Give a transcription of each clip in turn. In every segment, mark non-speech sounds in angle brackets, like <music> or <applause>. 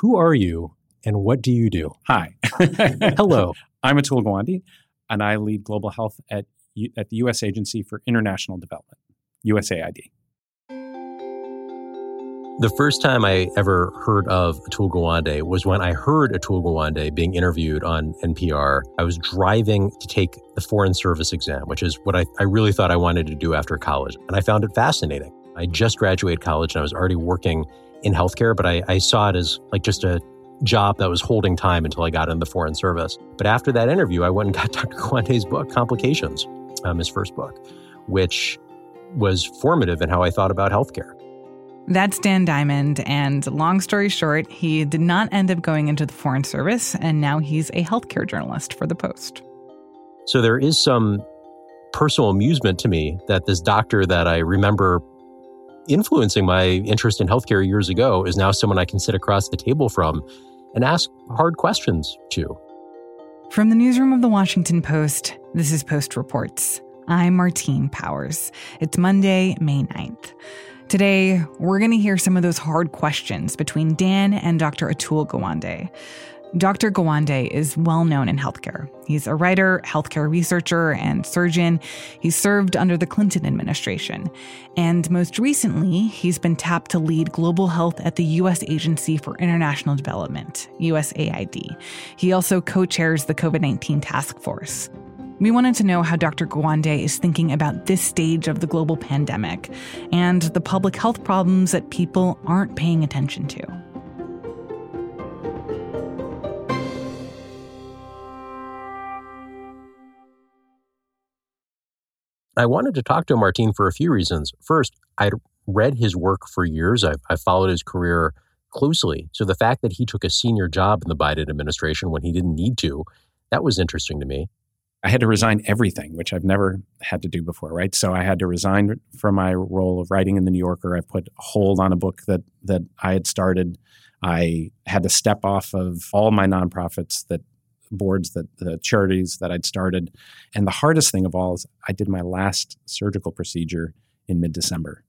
Who are you and what do you do? Hi. <laughs> Hello. I'm Atul Gawande, and I lead global health at, at the U.S. Agency for International Development, USAID. The first time I ever heard of Atul Gawande was when I heard Atul Gawande being interviewed on NPR. I was driving to take the Foreign Service exam, which is what I, I really thought I wanted to do after college. And I found it fascinating. I just graduated college and I was already working in healthcare, but I, I saw it as like just a job that was holding time until I got in the Foreign Service. But after that interview, I went and <laughs> got Dr. Gawande's book, Complications, um, his first book, which was formative in how I thought about healthcare. That's Dan Diamond. And long story short, he did not end up going into the Foreign Service, and now he's a healthcare journalist for The Post. So there is some personal amusement to me that this doctor that I remember influencing my interest in healthcare years ago is now someone I can sit across the table from and ask hard questions to. From the newsroom of The Washington Post, this is Post Reports. I'm Martine Powers. It's Monday, May 9th. Today, we're going to hear some of those hard questions between Dan and Dr. Atul Gawande. Dr. Gawande is well known in healthcare. He's a writer, healthcare researcher, and surgeon. He served under the Clinton administration. And most recently, he's been tapped to lead global health at the U.S. Agency for International Development, USAID. He also co chairs the COVID 19 task force. We wanted to know how Dr. Gawande is thinking about this stage of the global pandemic and the public health problems that people aren't paying attention to. I wanted to talk to Martin for a few reasons. First, I'd read his work for years. I've, I've followed his career closely. So the fact that he took a senior job in the Biden administration when he didn't need to, that was interesting to me. I had to resign everything, which I've never had to do before, right? So I had to resign from my role of writing in the New Yorker. I put hold on a book that that I had started. I had to step off of all my nonprofits that boards that the charities that I'd started. And the hardest thing of all is I did my last surgical procedure in mid-December.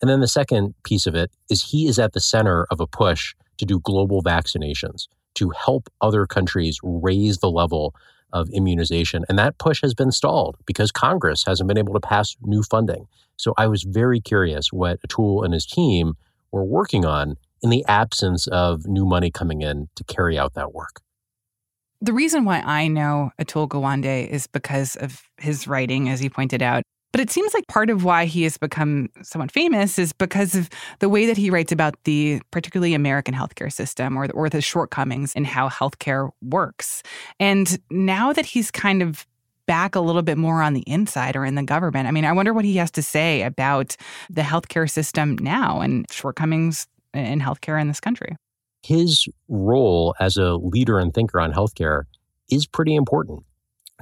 And then the second piece of it is he is at the center of a push to do global vaccinations to help other countries raise the level of immunization. And that push has been stalled because Congress hasn't been able to pass new funding. So I was very curious what Atul and his team were working on in the absence of new money coming in to carry out that work. The reason why I know Atul Gawande is because of his writing, as he pointed out. But it seems like part of why he has become somewhat famous is because of the way that he writes about the particularly American healthcare system or, or the shortcomings in how healthcare works. And now that he's kind of back a little bit more on the inside or in the government, I mean, I wonder what he has to say about the healthcare system now and shortcomings in healthcare in this country. His role as a leader and thinker on healthcare is pretty important.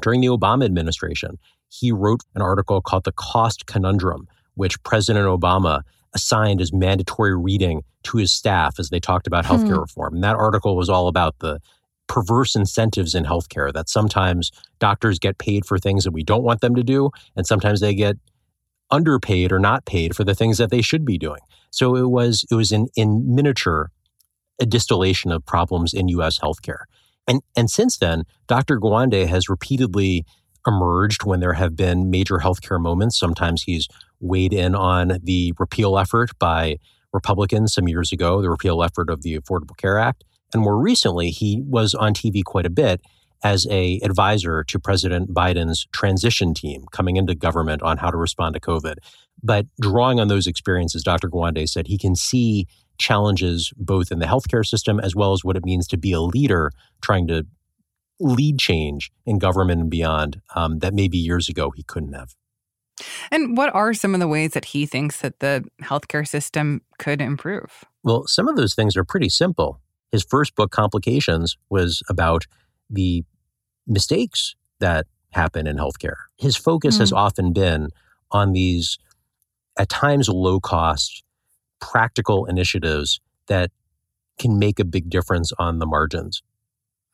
During the Obama administration, he wrote an article called The Cost Conundrum, which President Obama assigned as mandatory reading to his staff as they talked about healthcare hmm. reform. And that article was all about the perverse incentives in healthcare that sometimes doctors get paid for things that we don't want them to do, and sometimes they get underpaid or not paid for the things that they should be doing. So it was it was in, in miniature a distillation of problems in US healthcare. And and since then, Dr. Gawande has repeatedly emerged when there have been major healthcare moments. Sometimes he's weighed in on the repeal effort by Republicans some years ago, the repeal effort of the Affordable Care Act. And more recently, he was on TV quite a bit as a advisor to President Biden's transition team coming into government on how to respond to COVID. But drawing on those experiences, Dr. Gawande said he can see challenges both in the healthcare system as well as what it means to be a leader trying to lead change in government and beyond um, that maybe years ago he couldn't have. And what are some of the ways that he thinks that the healthcare system could improve? Well, some of those things are pretty simple. His first book, Complications, was about the mistakes that happen in healthcare. His focus mm-hmm. has often been on these, at times, low cost, practical initiatives that can make a big difference on the margins.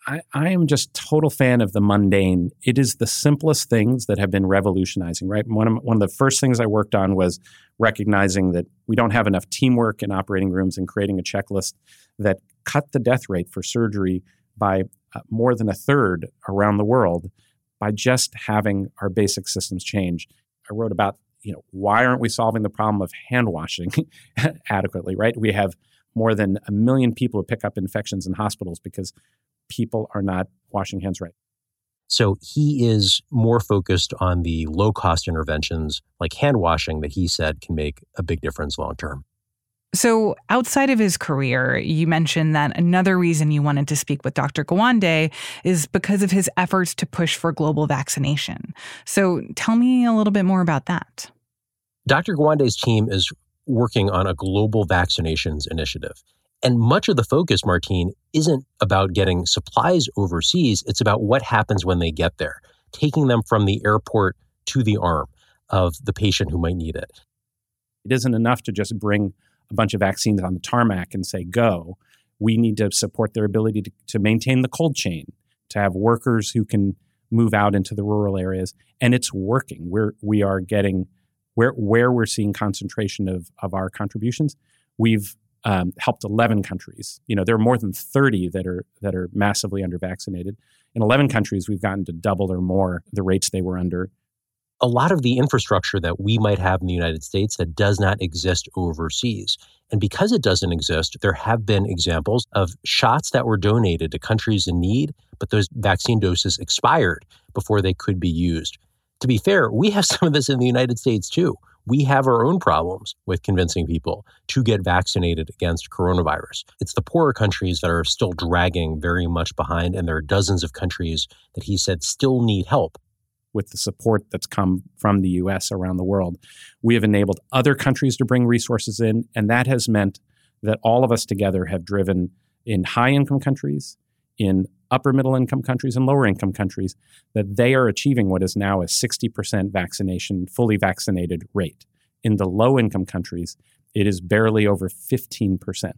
I, I am just total fan of the mundane. It is the simplest things that have been revolutionizing, right? One of, one of the first things I worked on was recognizing that we don't have enough teamwork in operating rooms and creating a checklist that cut the death rate for surgery by uh, more than a third around the world by just having our basic systems change. I wrote about, you know, why aren't we solving the problem of hand washing <laughs> adequately, right? We have more than a million people who pick up infections in hospitals because people are not washing hands right. So he is more focused on the low cost interventions like hand washing that he said can make a big difference long term. So, outside of his career, you mentioned that another reason you wanted to speak with Dr. Gawande is because of his efforts to push for global vaccination. So, tell me a little bit more about that. Dr. Gawande's team is working on a global vaccinations initiative. And much of the focus, Martine, isn't about getting supplies overseas. It's about what happens when they get there, taking them from the airport to the arm of the patient who might need it. It isn't enough to just bring a bunch of vaccines on the tarmac and say, go. We need to support their ability to, to maintain the cold chain, to have workers who can move out into the rural areas. And it's working. We're, we are getting where, where we're seeing concentration of, of our contributions. We've um, helped 11 countries. You know, there are more than 30 that are that are massively under vaccinated. In 11 countries, we've gotten to double or more the rates they were under. A lot of the infrastructure that we might have in the United States that does not exist overseas. And because it doesn't exist, there have been examples of shots that were donated to countries in need, but those vaccine doses expired before they could be used. To be fair, we have <laughs> some of this in the United States too we have our own problems with convincing people to get vaccinated against coronavirus. It's the poorer countries that are still dragging very much behind, and there are dozens of countries that he said still need help. With the support that's come from the US around the world, we have enabled other countries to bring resources in, and that has meant that all of us together have driven in high income countries, in upper middle income countries and lower income countries that they are achieving what is now a 60% vaccination, fully vaccinated rate. In the low income countries, it is barely over 15%.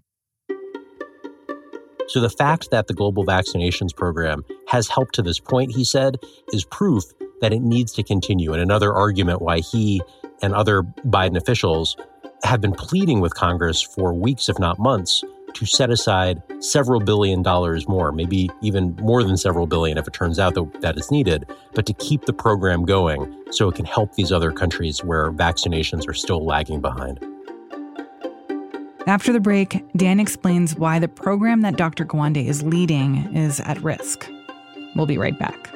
So, the fact that the global vaccinations program has helped to this point, he said, is proof that it needs to continue. And another argument why he and other Biden officials have been pleading with Congress for weeks, if not months, to set aside several billion dollars more, maybe even more than several billion if it turns out that, that it's needed, but to keep the program going so it can help these other countries where vaccinations are still lagging behind. After the break, Dan explains why the program that Dr. Gawande is leading is at risk. We'll be right back.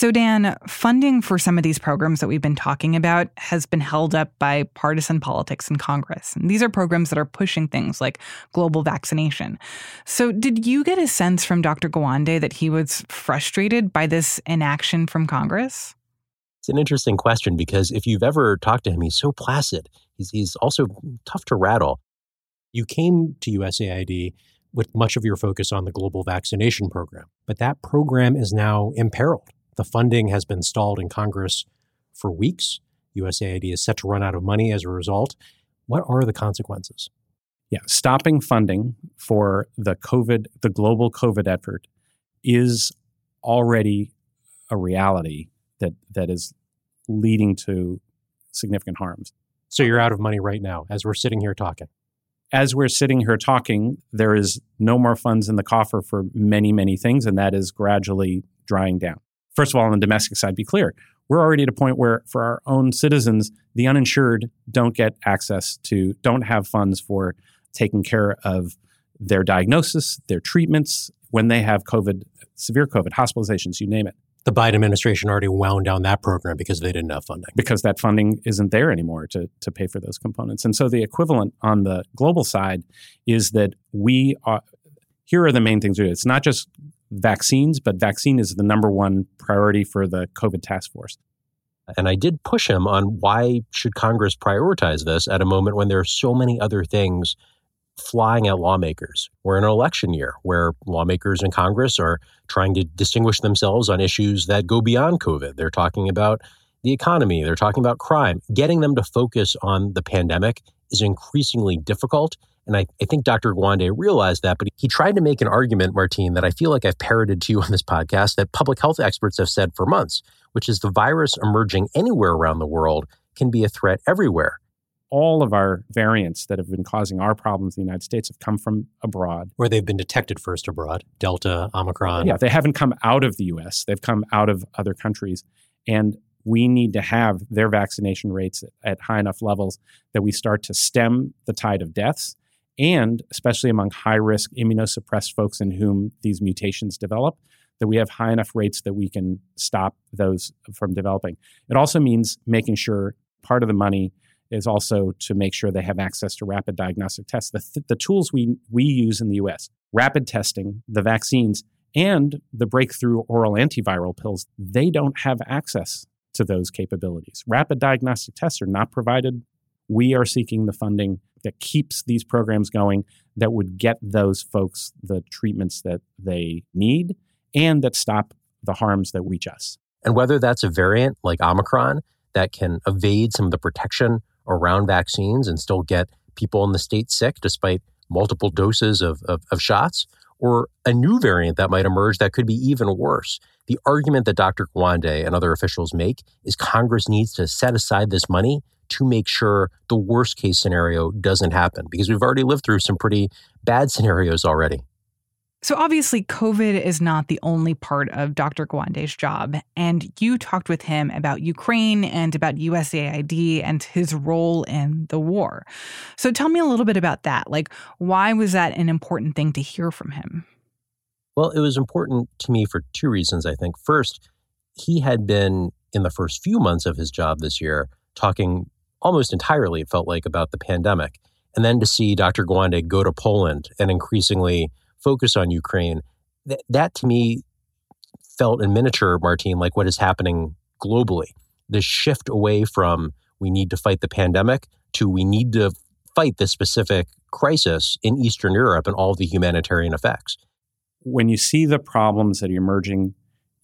So, Dan, funding for some of these programs that we've been talking about has been held up by partisan politics in Congress. And these are programs that are pushing things like global vaccination. So, did you get a sense from Dr. Gawande that he was frustrated by this inaction from Congress? It's an interesting question because if you've ever talked to him, he's so placid. He's, he's also tough to rattle. You came to USAID with much of your focus on the global vaccination program, but that program is now imperiled the funding has been stalled in Congress for weeks. USAID is set to run out of money as a result. What are the consequences? Yeah, stopping funding for the COVID, the global COVID effort is already a reality that that is leading to significant harms. So you're out of money right now as we're sitting here talking. As we're sitting here talking, there is no more funds in the coffer for many, many things, and that is gradually drying down first of all, on the domestic side, be clear. We're already at a point where, for our own citizens, the uninsured don't get access to, don't have funds for taking care of their diagnosis, their treatments when they have COVID, severe COVID, hospitalizations, you name it. The Biden administration already wound down that program because they didn't have funding. Because that funding isn't there anymore to, to pay for those components. And so the equivalent on the global side is that we are, here are the main things we do. It's not just vaccines, but vaccine is the number one priority for the COVID task force. And I did push him on why should Congress prioritize this at a moment when there are so many other things flying at lawmakers. We're in an election year where lawmakers in Congress are trying to distinguish themselves on issues that go beyond COVID. They're talking about the economy, they're talking about crime. Getting them to focus on the pandemic is increasingly difficult And I, I think Dr. Gawande realized that, but he tried to make an argument, Martine, that I feel like I've parroted to you on this podcast that public health experts have said for months, which is the virus emerging anywhere around the world can be a threat everywhere all of our variants that have been causing our problems in the United States have come from abroad. Where they've been detected first abroad, Delta, Omicron. Yeah, they haven't come out of the US, they've come out of other countries. And we need to have their vaccination rates at high enough levels that we start to stem the tide of deaths. And especially among high risk immunosuppressed folks in whom these mutations develop, that we have high enough rates that we can stop those from developing. It also means making sure part of the money is also to make sure they have access to rapid diagnostic tests. The, th- the tools we, we use in the US, rapid testing, the vaccines, and the breakthrough oral antiviral pills, they don't have access to those capabilities. Rapid diagnostic tests are not provided. We are seeking the funding that keeps these programs going that would get those folks the treatments that they need and that stop the harms that reach us. And whether that's a variant like Omicron that can evade some of the protection around vaccines and still get people in the state sick despite multiple doses of, of, of shots, or a new variant that might emerge that could be even worse. The argument that Dr. Gawande and other officials make is Congress needs to set aside this money to make sure the worst case scenario doesn't happen because we've already lived through some pretty bad scenarios already. So, obviously, COVID is not the only part of Dr. Gawande's job. And you talked with him about Ukraine and about USAID and his role in the war. So, tell me a little bit about that. Like, why was that an important thing to hear from him? Well, it was important to me for two reasons, I think. First, he had been in the first few months of his job this year talking almost entirely, it felt like, about the pandemic. And then to see Dr. Gawande go to Poland and increasingly focus on Ukraine, th- that to me felt in miniature, Martine, like what is happening globally. The shift away from we need to fight the pandemic to we need to fight this specific crisis in Eastern Europe and all the humanitarian effects. When you see the problems that are emerging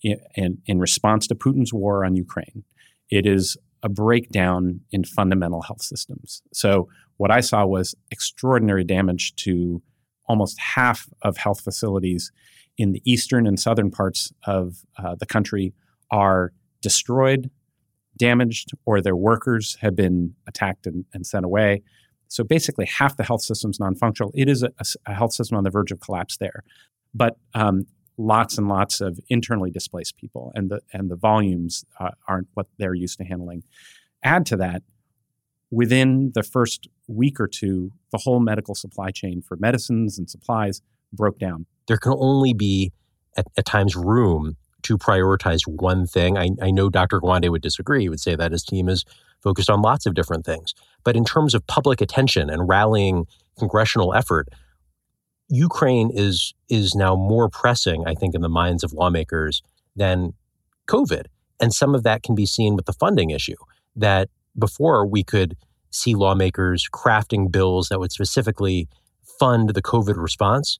in, in, in response to Putin's war on Ukraine, it is a breakdown in fundamental health systems. So, what I saw was extraordinary damage to almost half of health facilities in the eastern and southern parts of uh, the country are destroyed, damaged, or their workers have been attacked and, and sent away. So basically, half the health system's non-functional. It is a, a, health system on the verge of collapse there, but um, lots and lots of internally displaced people, and the and the volumes uh, aren't what they're used to handling. Add to that, within the first week or two, the whole medical supply chain for medicines and supplies broke down. There can only be, at, at times, room to prioritize one thing. I, I know Dr. Gawande would disagree. He would say that his team is focused on lots of different things. But in terms of public attention and rallying congressional effort, Ukraine is is now more pressing, I think, in the minds of lawmakers than COVID. And some of that can be seen with the funding issue that before we could see lawmakers crafting bills that would specifically fund the COVID response.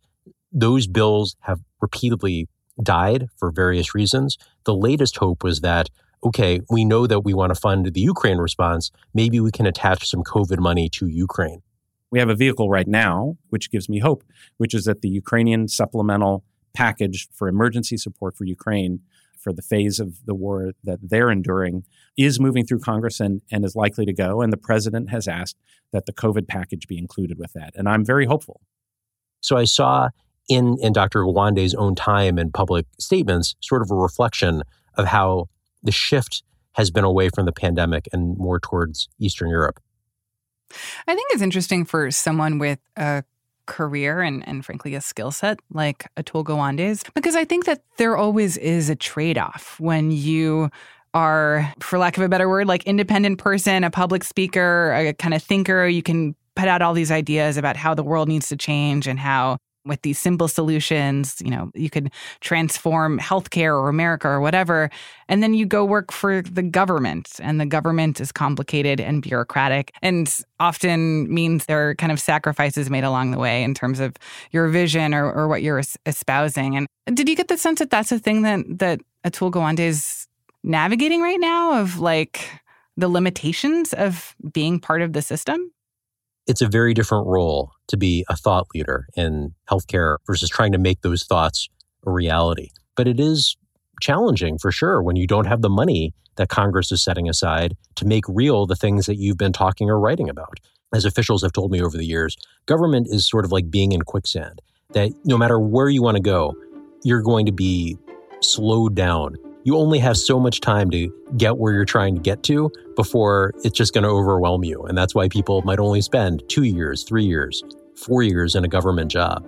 Those bills have repeatedly died for various reasons. The latest hope was that, okay, we know that we want to fund the Ukraine response. Maybe we can attach some COVID money to Ukraine. We have a vehicle right now, which gives me hope, which is that the Ukrainian supplemental package for emergency support for Ukraine for the phase of the war that they're enduring is moving through Congress and, and is likely to go. And the president has asked that the COVID package be included with that. And I'm very hopeful. So I saw in, in Dr. Gawande's own time and public statements sort of a reflection of how the shift has been away from the pandemic and more towards Eastern Europe. I think it's interesting for someone with a career and, and frankly a skill set like Atul Gawande's because I think that there always is a trade off when you are, for lack of a better word, like independent person, a public speaker, a kind of thinker. You can put out all these ideas about how the world needs to change and how with these simple solutions, you know, you could transform healthcare or America or whatever. And then you go work for the government, and the government is complicated and bureaucratic and often means there are kind of sacrifices made along the way in terms of your vision or, or what you're espousing. And did you get the sense that that's a thing that, that Atul Gawande is navigating right now of like the limitations of being part of the system? It's a very different role to be a thought leader in healthcare versus trying to make those thoughts a reality. But it is challenging for sure when you don't have the money that Congress is setting aside to make real the things that you've been talking or writing about. As officials have told me over the years, government is sort of like being in quicksand, that no matter where you want to go, you're going to be slowed down. You only have so much time to get where you're trying to get to before it's just going to overwhelm you. And that's why people might only spend two years, three years, four years in a government job.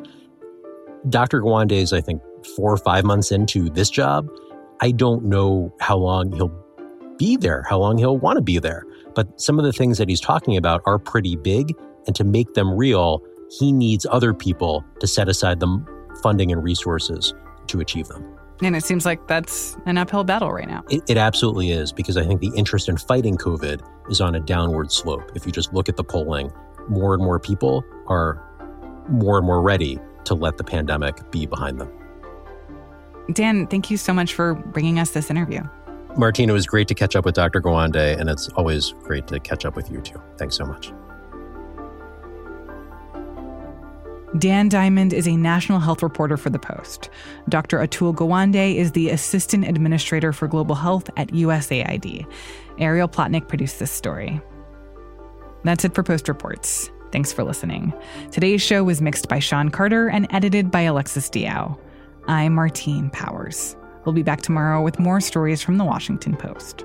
Dr. Gawande is, I think, four or five months into this job. I don't know how long he'll be there, how long he'll want to be there. But some of the things that he's talking about are pretty big. And to make them real, he needs other people to set aside the funding and resources to achieve them. And it seems like that's an uphill battle right now. It, it, absolutely is, because I think the interest in fighting COVID is on a downward slope. If you just look at the polling, more and more people are more and more ready to let the pandemic be behind them. Dan, thank you so much for bringing us this interview. Martina, it was great to catch up with Dr. Gawande, and it's always great to catch up with you too. Thanks so much. Dan Diamond is a national health reporter for The Post. Dr. Atul Gawande is the assistant administrator for global health at USAID. Ariel Plotnick produced this story. That's it for Post Reports. Thanks for listening. Today's show was mixed by Sean Carter and edited by Alexis Diao. I'm Martine Powers. We'll be back tomorrow with more stories from the Washington Post.